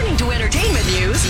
Turning to entertainment news.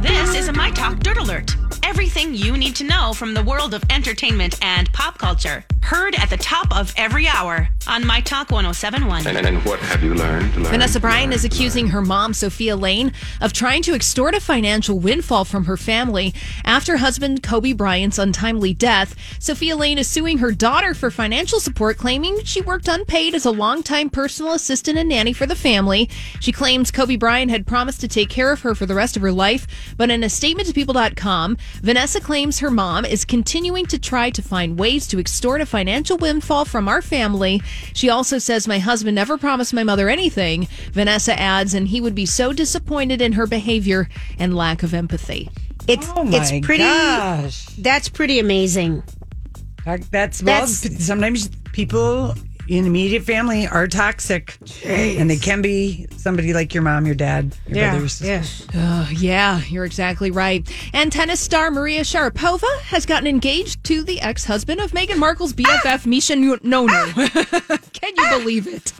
This is a My Talk Dirt Alert. Everything you need to know from the world of entertainment and pop culture. Heard at the top of every hour on My Talk 1071. And, and what have you learned? learned Vanessa Bryant learned, is accusing learned? her mom, Sofia Laine, of trying to extort a financial windfall from her family after husband Kobe Bryant's untimely death. Sofia Laine is suing her daughter for financial support, claiming she worked unpaid as a longtime personal assistant and nanny for the family. She claims Kobe Bryant had promised to take care of her for the rest of her life, but in a statement to People.com, Vanessa claims her mom is continuing to try to find ways to extort a financial windfall from our family. She also says, My husband never promised my mother anything. Vanessa adds, and he would be so disappointed in her behavior and lack of empathy. It's Oh my it's pretty. gosh. That's pretty amazing. That's well. That's- sometimes people in immediate family are toxic, and they can be somebody like your mom, your dad, your brother, your sister. Oh, yeah, you're exactly right. And tennis star Maria Sharapova has gotten engaged to the ex husband of Meghan Markle's ah! BFF, Misha Nonoo. Ah! Can you ah! believe it?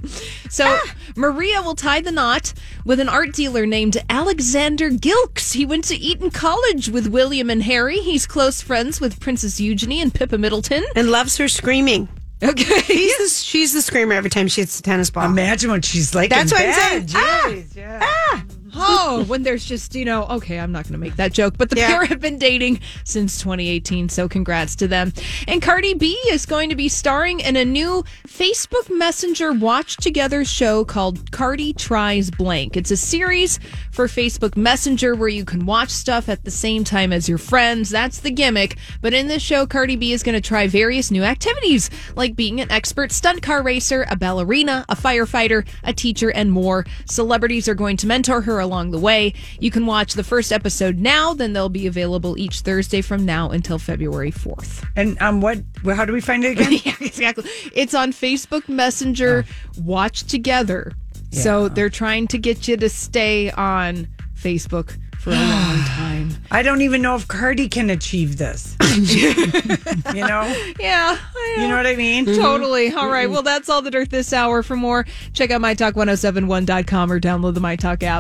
So, Maria will tie the knot with an art dealer named Alexander Gilks. He went to Eton College with William and Harry. He's close friends with Princess Eugenie and Pippa Middleton. And loves her screaming. Okay. She's the, she's the screamer every time she hits the tennis ball. Imagine what she's like. That's in what I'm bed. saying. Ah! Jeez, yeah. Oh, when there's just, you know, okay, I'm not going to make that joke, but the Yeah. pair have been dating since 2018, so congrats to them. And Cardi B is going to be starring in a new Facebook Messenger Watch Together show called Cardi Tries Blank. It's a series for Facebook Messenger where you can watch stuff at the same time as your friends. That's the gimmick. But in this show, Cardi B is going to try various new activities, like being an expert stunt car racer, a ballerina, a firefighter, a teacher, and more. Celebrities are going to mentor her along the way. You can watch the first episode now, then they'll be available each Thursday from now until February 4th. And um, what? How do we find it again? yeah, exactly. It's on Facebook Messenger. Watch together. So they're trying to get you to stay on Facebook for a long time. I don't even know if Cardi can achieve this. you know, Yeah, you know what I mean. Totally. All right. Well, that's all the dirt this hour. For more, check out mytalk1071.com or download the MyTalk app.